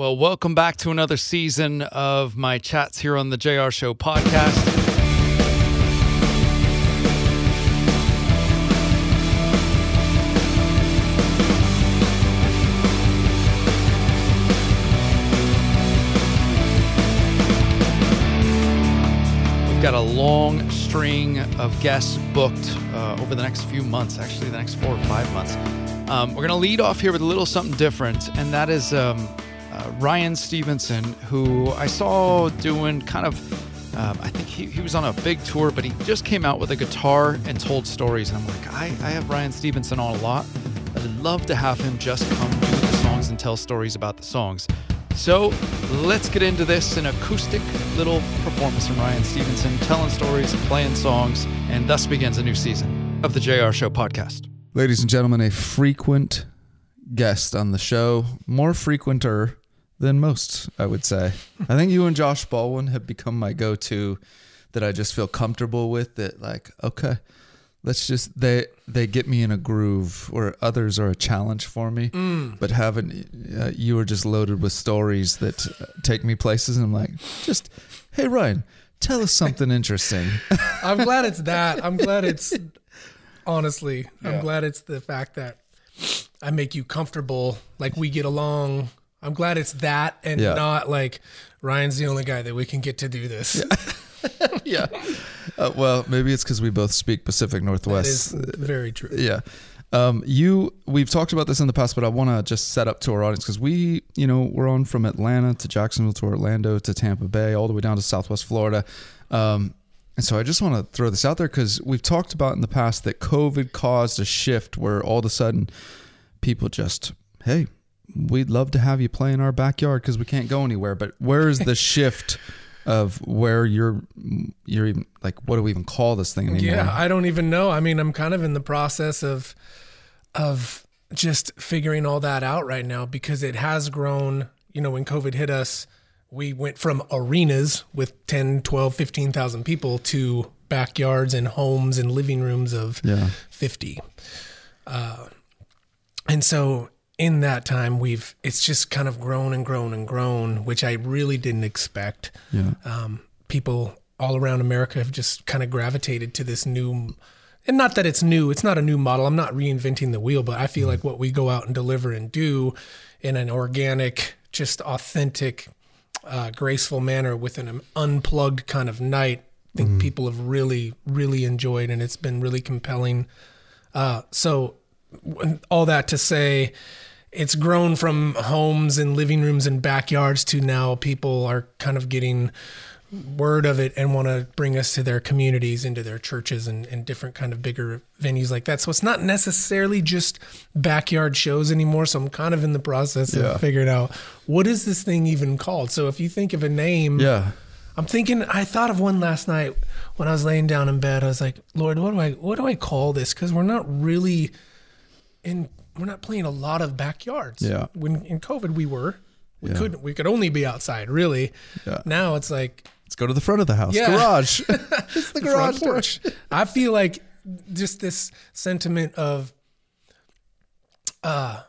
Well, welcome back to another season of my chats here on the JAYAR Show podcast. We've got a long string of guests booked uh, over the next few months, actually, the next four or five months. Um, we're going to lead off here with a little something different, and that is um, uh, Ryan Stevenson, who I saw doing kind of, um, I think he, he was on a big tour, but he just came out with a guitar and told stories. And I'm like, I, I have Ryan Stevenson on a lot. I'd love to have him just come do the songs and tell stories about the songs. So let's get into this an acoustic little performance from Ryan Stevenson, telling stories, and playing songs, and thus begins a new season of the JAYAR Show podcast. Ladies and gentlemen, a frequent guest on the show, more frequenter than most, I would say. I think you and Josh Baldwin have become my go to that I just feel comfortable with that like, okay, let's just they they get me in a groove where others are a challenge for me but having uh, you are just loaded with stories that take me places and i'm like just hey ryan tell us something interesting I'm glad it's that. I'm glad it's honestly. I'm glad it's the fact that I make you comfortable, like we get along. I'm glad it's that and Yeah. not like Ryan's the only guy that we can get to do this. yeah uh, well maybe it's because we both speak pacific northwest is very true. yeah um, you we've talked about this in the past but i want to just set up to our audience because we you know we're on from atlanta to jacksonville to orlando to tampa bay all the way down to southwest florida um, and so i just want to throw this out there because we've talked about in the past that covid caused a shift where all of a sudden people just hey we'd love to have you play in our backyard because we can't go anywhere but where is the shift of where you're you're even like what do we even call this thing anymore Yeah, I don't even know. I mean, I'm kind of in the process of of just figuring all that out right now because it has grown, you know, when COVID hit us, we went from arenas with 10, 12, 15,000 people to backyards and homes and living rooms of yeah 50. Uh, and so in that time, we've it's just kind of grown and grown and grown, which I really didn't expect. yeah Um, people all around America have just kind of gravitated to this new, and not that it's new, it's not a new model. I'm not reinventing the wheel, but I feel like what we go out and deliver and do in an organic, just authentic, uh, graceful manner with an unplugged kind of night. I think people have really, really enjoyed, and it's been really compelling. Uh, so, all that to say, it's grown from homes and living rooms and backyards to now people are kind of getting word of it and want to bring us to their communities, into their churches and, and different kind of bigger venues like that. So it's not necessarily just backyard shows anymore. So I'm kind of in the process Yeah. of figuring out what is this thing even called. So if you think of a name, yeah I'm thinking. I thought of one last night when I was laying down in bed. I was like, Lord, what do I what do I call this? Because we're not really in. We're not playing a lot of backyards. Yeah. When in COVID we were, we Yeah. couldn't. We could only be outside. Really. Yeah. Now it's like Let's go to the front of the house. Yeah. Garage. it's the the garage porch. I feel like just this sentiment of uh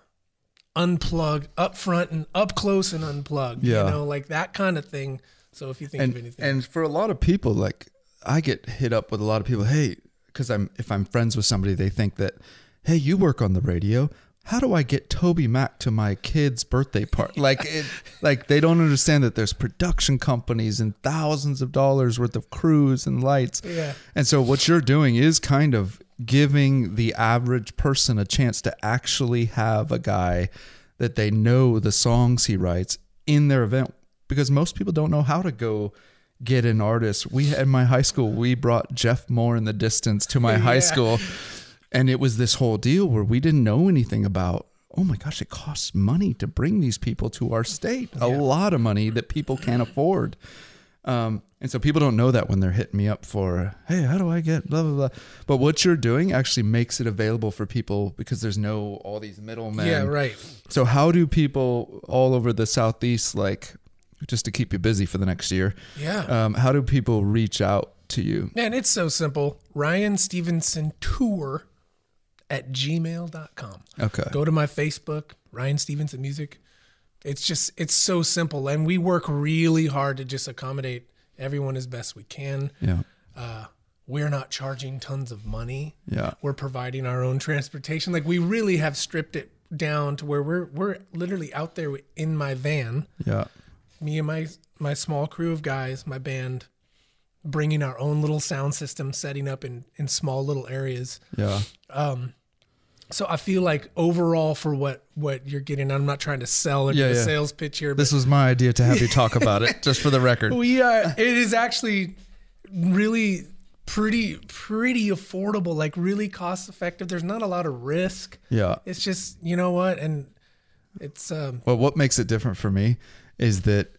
unplugged, up front and up close and unplugged. Yeah. You know, like that kind of thing. So if you think And of anything. and for a lot of people, like I get hit up with a lot of people. Hey, because I'm if I'm friends with somebody, they think that, hey, you work on the radio. How do I get TobyMac to my kid's birthday party? Like, it, like they don't understand that there's production companies and thousands of dollars worth of crews and lights. Yeah. And so what you're doing is kind of giving the average person a chance to actually have a guy that they know the songs he writes in their event because most people don't know how to go get an artist. We in my high school, we brought Jeff Moore and the Distance to my high school and it was this whole deal where we didn't know anything about oh my gosh, it costs money to bring these people to our state. A lot of money that people can't afford. Um, and so people don't know that when they're hitting me up for, hey, how do I get blah blah blah. But what you're doing actually makes it available for people because there's no all these middlemen. yeah, right. So how do people all over the southeast like just to keep you busy for the next year? Yeah. Um, how do people reach out to you? Man, it's so simple. Ryan Stevenson Tour at gmail.com. Okay. Go to my Facebook, Ryan Stevenson Music. it's just it's so simple, and we work really hard to just accommodate everyone as best we can. Yeah. Uh, we're not charging tons of money. Yeah. We're providing our own transportation. Like we really have stripped it down to where we're we're literally out there in my van, Yeah. me and my my small crew of guys, my band, bringing our own little sound system, setting up in in small little areas. Yeah. So I feel like overall for what what you're getting, I'm not trying to sell or Yeah, do a yeah. sales pitch here, This was my idea to have you talk about it, just for the record. we are. It is actually really pretty pretty affordable, like really cost effective. There's not a lot of risk. Yeah. It's just you know what, and it's um Well, what makes it different for me is that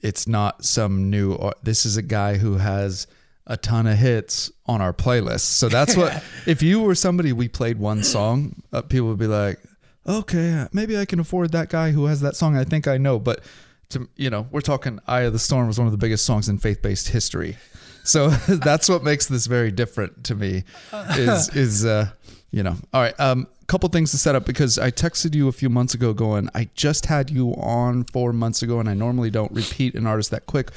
it's not some new. This is a guy who has a ton of hits on our playlist. So that's what. if you were somebody we played one song, uh, people would be like, "Okay, maybe I can afford that guy who has that song. I think I know." But to you know, we're talking "Eye of the Storm" was one of the biggest songs in faith-based history. So that's what makes this very different to me. Is is uh, you know, all right. Um, couple things to set up because I texted you a few months ago, going, I just had you on four months ago, and I normally don't repeat an artist that quick,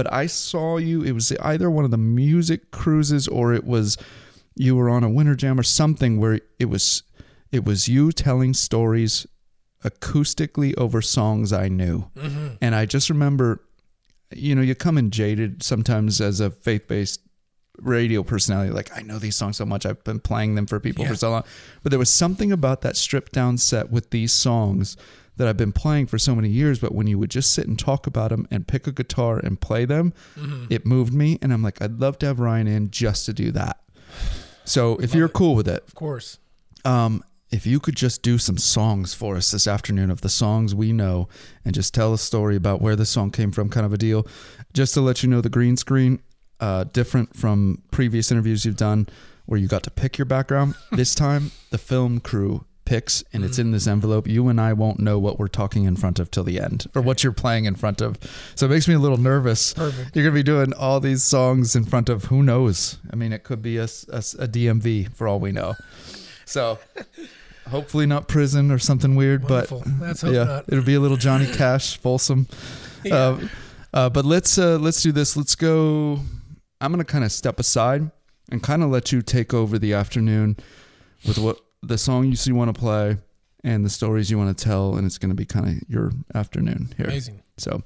but I saw you. It was either one of the music cruises or it was you were on a winter jam or something where it was it was you telling stories acoustically over songs I knew, mm-hmm. and I just remember you know, you come in jaded sometimes as a faith based radio personality. Like, I know these songs so much. I've been playing them for people for so long. But there was something about that stripped down set with these songs that I've been playing for so many years. But when you would just sit and talk about them and pick a guitar and play them, it moved me. And I'm like, I'd love to have Ryan in just to do that. So if you're cool with it, of course. um, if you could just do some songs for us this afternoon of the songs we know and just tell a story about where the song came from, kind of a deal. Just to let you know, the green screen, uh, different from previous interviews you've done where you got to pick your background. this time, the film crew picks and it's in this envelope. You and I won't know what we're talking in front of till the end or what you're playing in front of. So it makes me a little nervous. Perfect. You're going to be doing all these songs in front of who knows? I mean, it could be a DMV for all we know. So hopefully not prison or something weird, Wonderful. but yeah, not. it'll be a little Johnny Cash, Folsom. Yeah. Uh, uh, but let's uh, let's do this. Let's go. I'm gonna kind of step aside and kind of let you take over the afternoon with what the song you see want to play and the stories you want to tell, and it's gonna be kind of your afternoon here. Amazing. So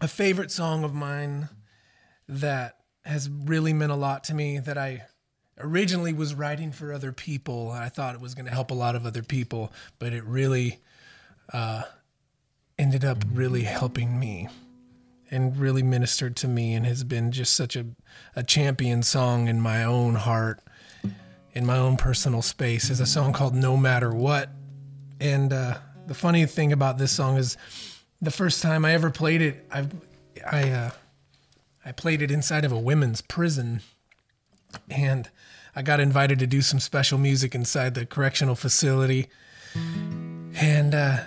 a favorite song of mine that has really meant a lot to me that I originally was writing for other people. I thought it was going to help a lot of other people, but it really uh, ended up really helping me and really ministered to me and has been just such a, a champion song in my own heart, in my own personal space, is a song called No Matter What. And uh, the funny thing about this song is the first time I ever played it, I, I, uh, I played it inside of a women's prison, and I got invited to do some special music inside the correctional facility, and uh,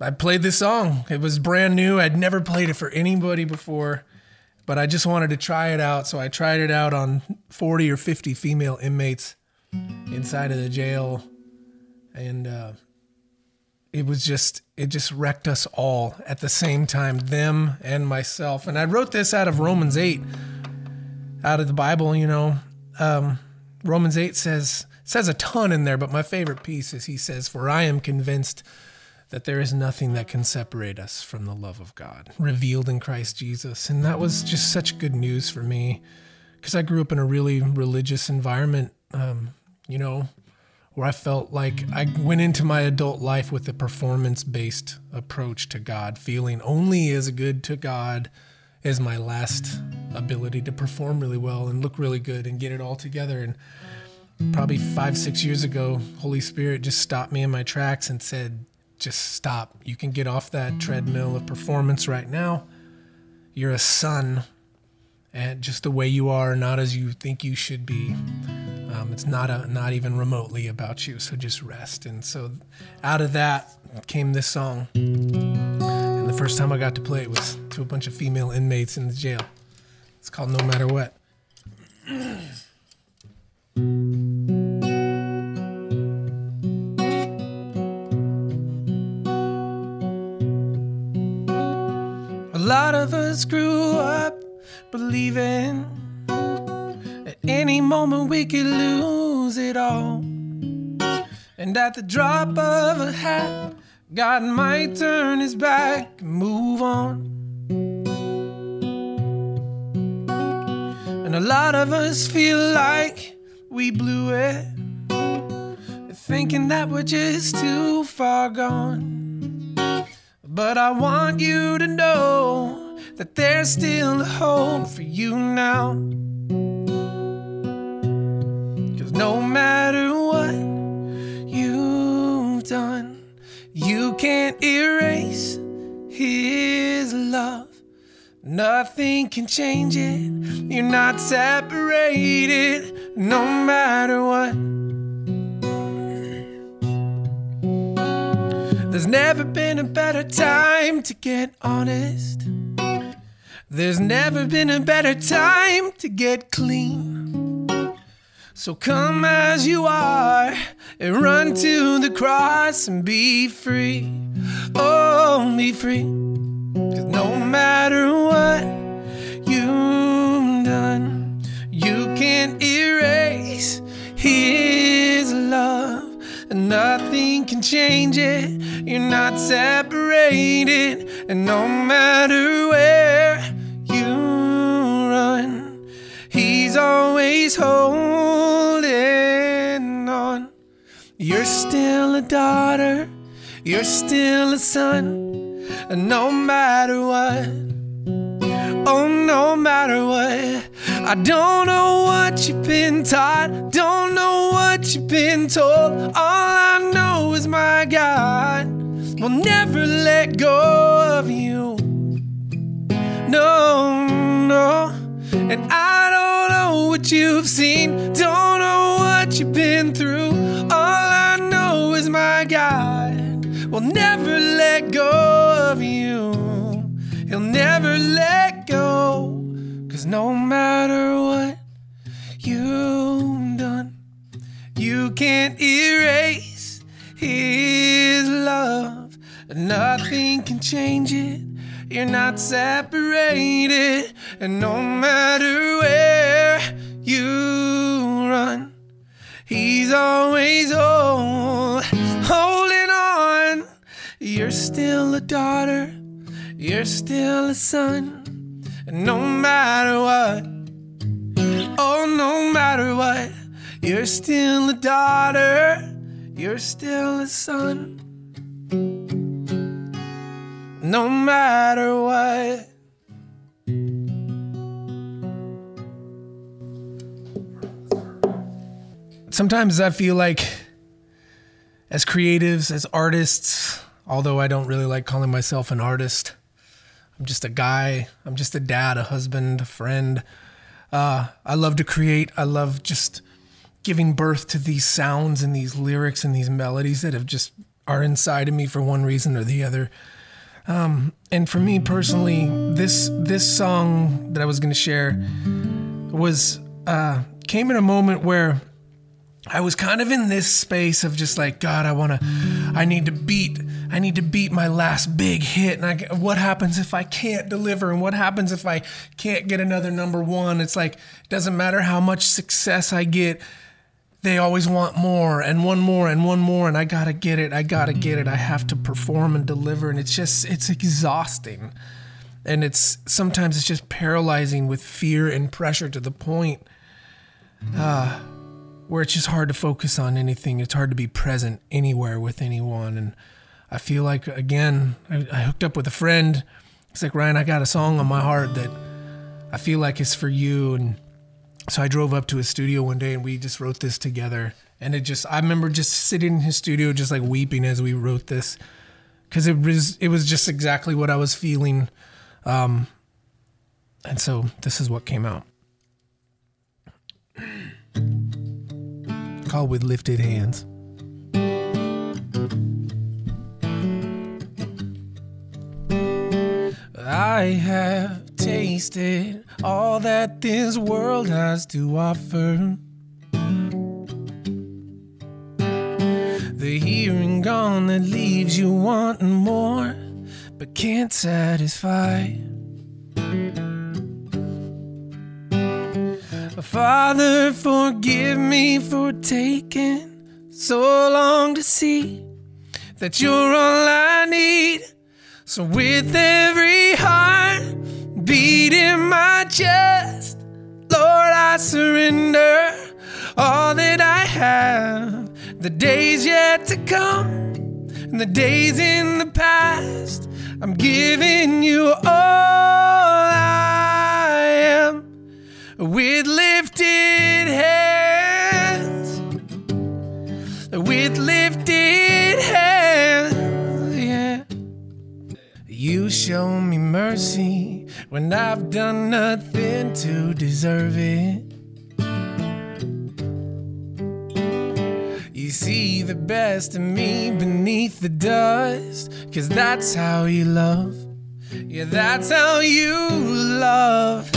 I played this song. It was brand new. I'd never played it for anybody before, but I just wanted to try it out. So I tried it out on 40 or 50 female inmates inside of the jail, and. Uh, it was just it just wrecked us all at the same time them and myself. And i wrote this out of romans 8 out of the bible you know. Um, romans 8 says says a ton in there but my favorite piece is he says for i am convinced that there is nothing that can separate us from the love of god revealed in christ jesus. And that was just such good news for me because i grew up in a really religious environment. Um, you know where I felt like I went into my adult life with a performance based approach to God, feeling only as good to God as my last ability to perform really well and look really good and get it all together. And probably five, six years ago, Holy Spirit just stopped me in my tracks and said, just stop. You can get off that treadmill of performance right now. You're a son, and just the way you are, not as you think you should be. Um, it's not a, not even remotely about you. So just rest. And so out of that came this song. And the first time I got to play it was to a bunch of female inmates in the jail. It's called No Matter What. A lot of us grew up believing moment we could lose it all. And at the drop of a hat, God might turn his back and move on. And a lot of us feel like we blew it, thinking that we're just too far gone. But I want you to know that there's still hope for you now. Can't erase his love. Nothing can change it. You're not separated, no matter what. There's never been a better time to get honest. There's never been a better time to get clean. So come as you are and run to the cross and be free. Oh, be free. Cause no matter what you've done, you can't erase his love. And nothing can change it. You're not separated. And no matter where still a daughter. You're still a son. And no matter what, oh, no matter what, I don't know what you've been taught, don't know what you've been told. All I know is my God will never let go of you. No, no, and I don't know what you've seen, don't know what you've been through. All my God will never let go of you. He'll never let go. Cause no matter what you've done, you can't erase his love. Nothing can change it. You're not separated. And no matter where you run, he's always hold, holding on. You're still a daughter, you're still a son. And no matter what, oh, no matter what, you're still a daughter, you're still a son. No matter what. Sometimes I feel like, as creatives, as artists, although I don't really like calling myself an artist, I'm just a guy. I'm just a dad, a husband, a friend. Uh, I love to create. I love just giving birth to these sounds and these lyrics and these melodies that have just are inside of me for one reason or the other. Um, and for me personally, this this song that I was going to share was uh, came in a moment where I was kind of in this space of just like God, I want to, I need to beat, I need to beat my last big hit. And I, what happens if I can't deliver? And what happens if I can't get another number one? It's like it doesn't matter how much success I get, they always want more and one more and one more. And I gotta get it. I gotta get it. I have to perform and deliver. And it's just, it's exhausting. And it's sometimes it's just paralyzing with fear and pressure to the point. Uh, where it's just hard to focus on anything. It's hard to be present anywhere with anyone. And I feel like, again, I, I, hooked up with a friend. He's like, Ryan, I got a song on my heart that I feel like is for you. And so I drove up to his studio one day and we just wrote this together. And it just, I remember just sitting in his studio, just like weeping as we wrote this. Cause it was, it was just exactly what I was feeling. Um, and so this is what came out. Called With Lifted Hands. I have tasted all that this world has to offer. The and gone that leaves you wanting more. but can't satisfy. Father, forgive me for taking so long to see that you're all I need. So, with every heart beat in my chest, Lord, I surrender all that I have. The days yet to come and the days in the past, I'm giving you all I am with lifted hands. With lifted hands, yeah. You show me mercy when I've done nothing to deserve it. You see the best of me beneath the dust, cause that's how you love. Yeah, that's how you love.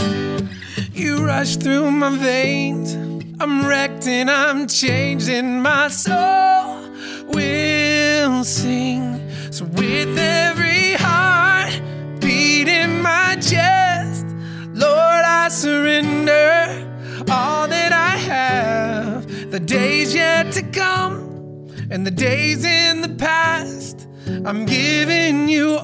You rush through my veins. I'm wrecked and I'm changed, my soul will sing. So, with every heart beat in my chest, Lord, I surrender all that I have. The days yet to come and the days in the past, I'm giving you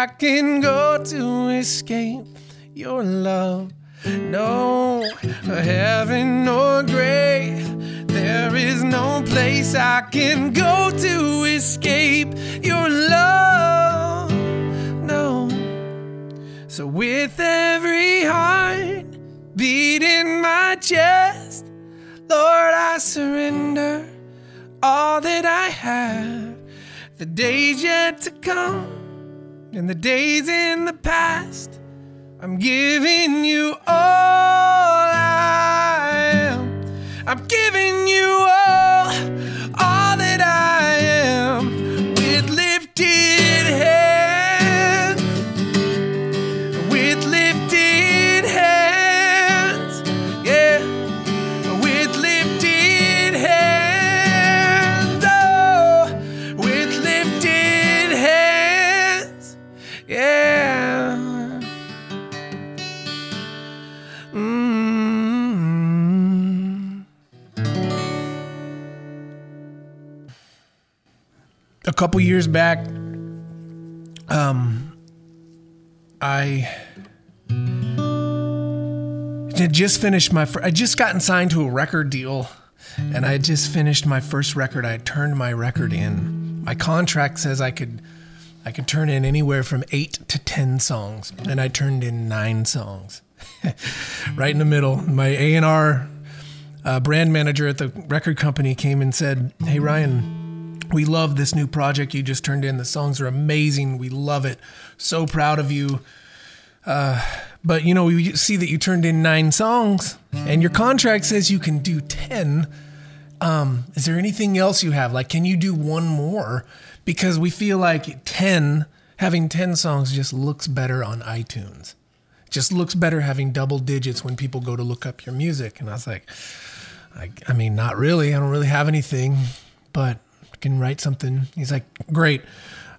I can go to escape your love. No heaven or grave, there is no place I can go to escape your love. No. So with every heart beat in my chest, Lord, I surrender all that I have. The days yet to come and the days in the past, I'm giving you all couple years back, um, I had just finished my. Fir- I just gotten signed to a record deal, and I had just finished my first record. I turned my record in. My contract says I could, I could turn in anywhere from eight to ten songs, and I turned in nine songs, right in the middle. My A and R uh, brand manager at the record company came and said, "Hey Ryan." We love this new project you just turned in. The songs are amazing. We love it. So proud of you. But you know, we see that you turned in nine songs, and your contract says you can do ten. Um, is there anything else you have? Like, can you do one more? Because we feel like ten, having ten songs, just looks better on iTunes. Just looks better having double digits when people go to look up your music. And I was like, I, I mean, not really. I don't really have anything, but can write something. He's like, great.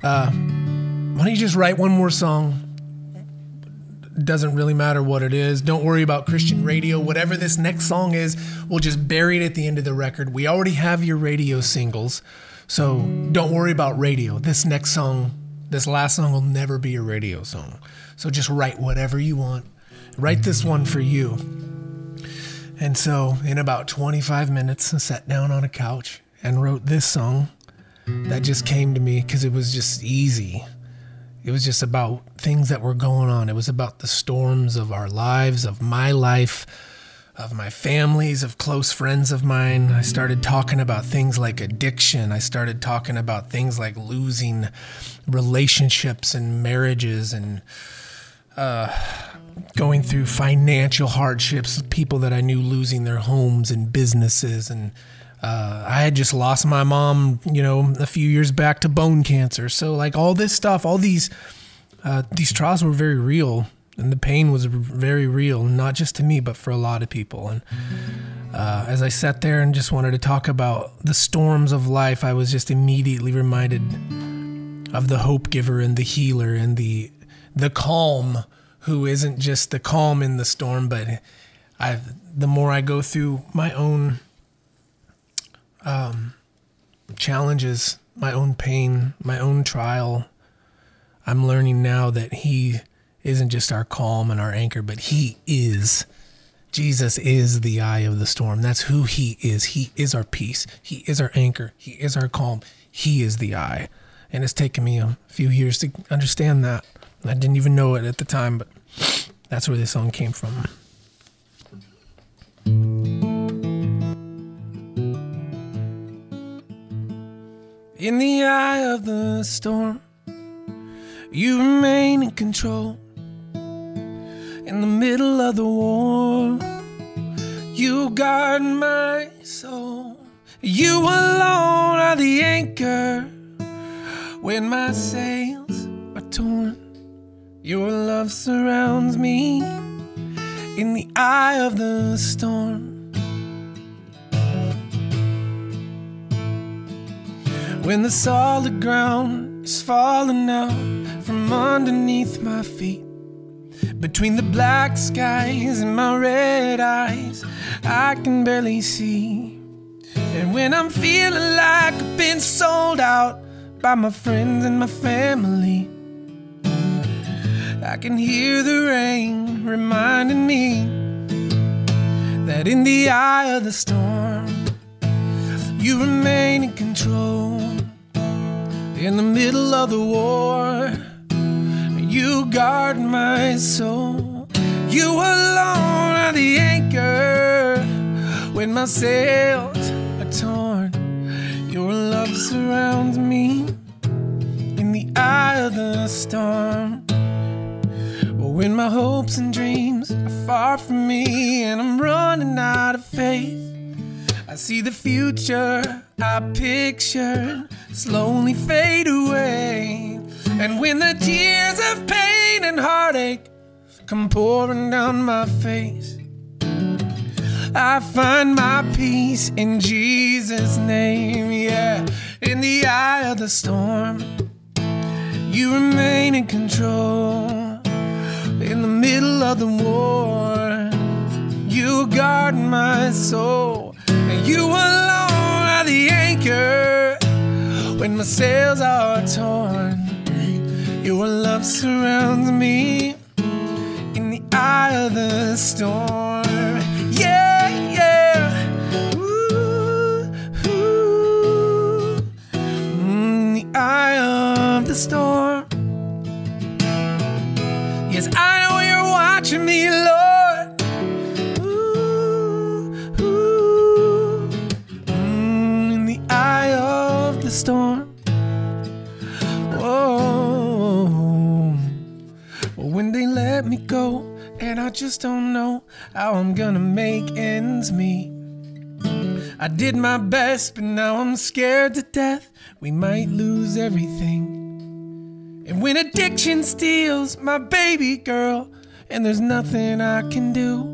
Uh, why don't you just write one more song? doesn't really matter what it is. Don't worry about Christian radio. Whatever this next song is, we'll just bury it at the end of the record. We already have your radio singles, so don't worry about radio. This next song, this last song will never be a radio song. So just write whatever you want. Write this one for you. And so, in about 25 minutes, I sat down on a couch and wrote this song that just came to me because it was just easy. It was just about things that were going on. It was about the storms of our lives, of my life, of my families, of close friends of mine. I started talking about things like addiction. I started talking about things like losing relationships and marriages and uh, going through financial hardships, people that I knew losing their homes and businesses and Uh, I had just lost my mom, you know, a few years back to bone cancer. So like all this stuff, all these uh, these trials were very real, and the pain was very real, not just to me, but for a lot of people. And uh, as I sat there and just wanted to talk about the storms of life, I was just immediately reminded of the hope giver and the healer and the the calm who isn't just the calm in the storm, but I the more I go through my own um, challenges, my own pain, my own trial, I'm learning now that He isn't just our calm and our anchor, but He is. Jesus is the eye of the storm. That's who He is. He is our peace. He is our anchor. He is our calm. He is the eye. And it's taken me a few years to understand that. I didn't even know it at the time, but that's where this song came from. In the eye of the storm, you remain in control. In the middle of the war, you guard my soul. You alone are the anchor when my sails are torn. Your love surrounds me in the eye of the storm. When the solid ground is falling out from underneath my feet, between the black skies and my red eyes, I can barely see. And when I'm feeling like I've been sold out by my friends and my family, I can hear the rain reminding me that in the eye of the storm, you remain in control. In the middle of the war, you guard my soul. You alone are the anchor when my sails are torn. Your love surrounds me in the eye of the storm. When my hopes and dreams are far from me and I'm running out of faith, I see the future I pictured slowly fade away. And when the tears of pain and heartache come pouring down my face, I find my peace in Jesus' name. Yeah, in the eye of the storm, you remain in control. In the middle of the war, you guard my soul. You alone are the anchor when my sails are torn. Your love surrounds me in the eye of the storm. Yeah, yeah. Ooh, ooh. In the eye of the storm. Yes, I know you're watching me, Lord. The storm. Oh, when they let me go, and I just don't know how I'm gonna make ends meet. I did my best, but now I'm scared to death. We might lose everything. And when addiction steals my baby girl, and there's nothing I can do,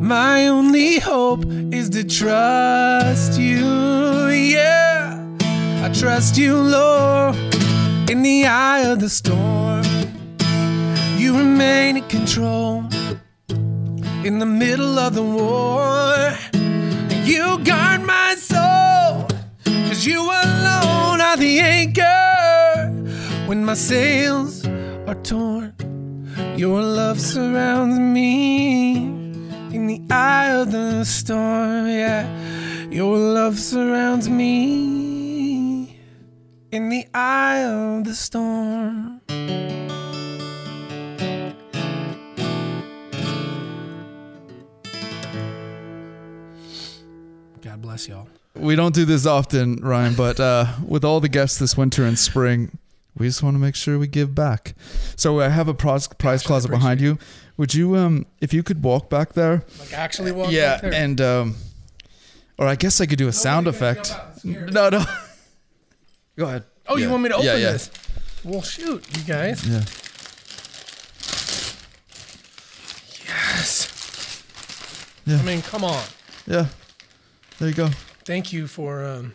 my only hope is to trust you. Yeah, I trust you, Lord, in the eye of the storm. You remain in control in the middle of the war. You guard my soul, cause you alone are the anchor when my sails are torn. Your love surrounds me in the eye of the storm. Yeah, your love surrounds me in the eye of the storm. God bless y'all. We don't do this often, Ryan, but uh, with all the guests this winter and spring, we just want to make sure we give back. So I have a prize, prize closet behind you. Would you, um, if you could walk back there? Like actually walk yeah, back there. and um, Or I guess I could do a sound effect. jump out and scare us. No, no. Go ahead. Oh, you want me to open yeah, yeah. this? Well, shoot, you guys. Yeah. Yes. Yeah. I mean, come on. Yeah. There you go. Thank you for. Um,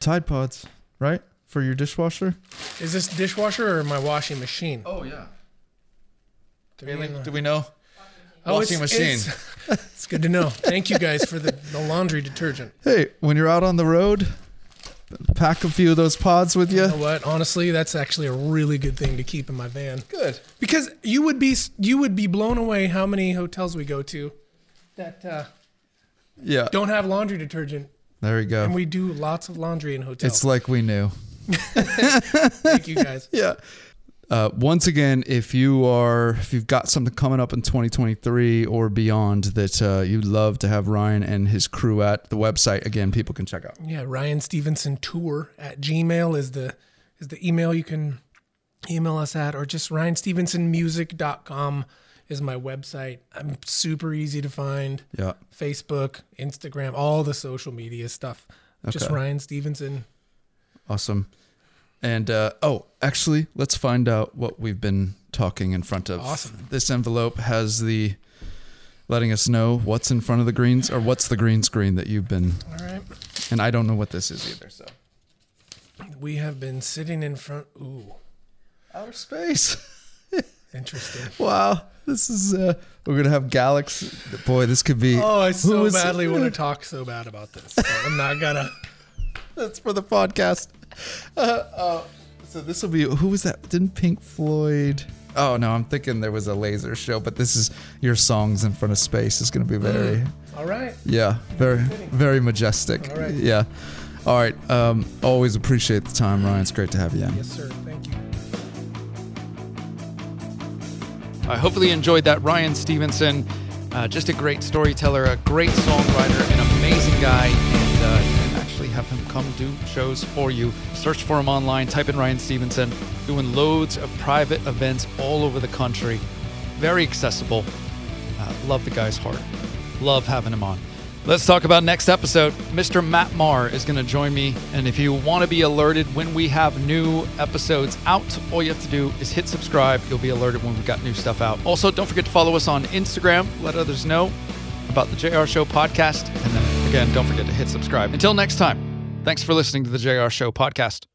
Tide Pods, right? For your dishwasher? is this dishwasher or my washing machine? Oh, yeah. Three in the- Do we know? Oh, washing it's- machine. It's, it's good to know. Thank you guys for the, the laundry detergent. Hey, when you're out on the road, pack a few of those pods with you. You know what? Honestly, that's actually a really good thing to keep in my van Good. because you would be you would be blown away how many hotels we go to that uh, Yeah. don't have laundry detergent, There you go. and we do lots of laundry in hotels. It's like we knew. Thank you guys. Yeah. Uh, once again, if you are if you've got something coming up in 2023 or beyond that uh, you'd love to have Ryan and his crew at the website again, people can check out. Yeah, Ryan Stevenson tour at Gmail is the is the email you can email us at, or just ryanstevensonmusic.com is my website. I'm super easy to find. Yeah. Facebook, Instagram, all the social media stuff. Okay. Just Ryan Stevenson. Awesome. And uh, oh, actually, let's find out what we've been talking in front of. Awesome. This envelope has the letting us know what's in front of the greens or what's the green screen that you've been. All right. And I don't know what this is either. So We have been sitting in front. Ooh, outer space. interesting. wow. This is uh, we're gonna have Galaxy. Boy, this could be. Oh, I so badly want to talk so bad about this. I'm not gonna. That's for the podcast. Uh, uh, so this will be who was that? Didn't Pink Floyd? Oh no, I'm thinking there was a laser show, but this is your songs in front of space is going to be very, All right. yeah, very, very majestic. All right. Yeah. All right. Um, always appreciate the time, Ryan. It's great to have you in. Yes, sir. Thank you. I hopefully you enjoyed that. Ryan Stevenson, uh, just a great storyteller, a great songwriter, an amazing guy, and uh, you can actually have him come do shows for you. Search for him online, type in Ryan Stevenson, doing loads of private events all over the country. Very accessible. Uh, love the guy's heart. Love having him on. Let's talk about next episode. Mr. Matt Maher is going to join me. And if you want to be alerted when we have new episodes out, all you have to do is hit subscribe. You'll be alerted when we've got new stuff out. Also, don't forget to follow us on Instagram. Let others know about the JAYAR Show podcast. And then again, don't forget to hit subscribe. Until next time, thanks for listening to the JAYAR Show podcast.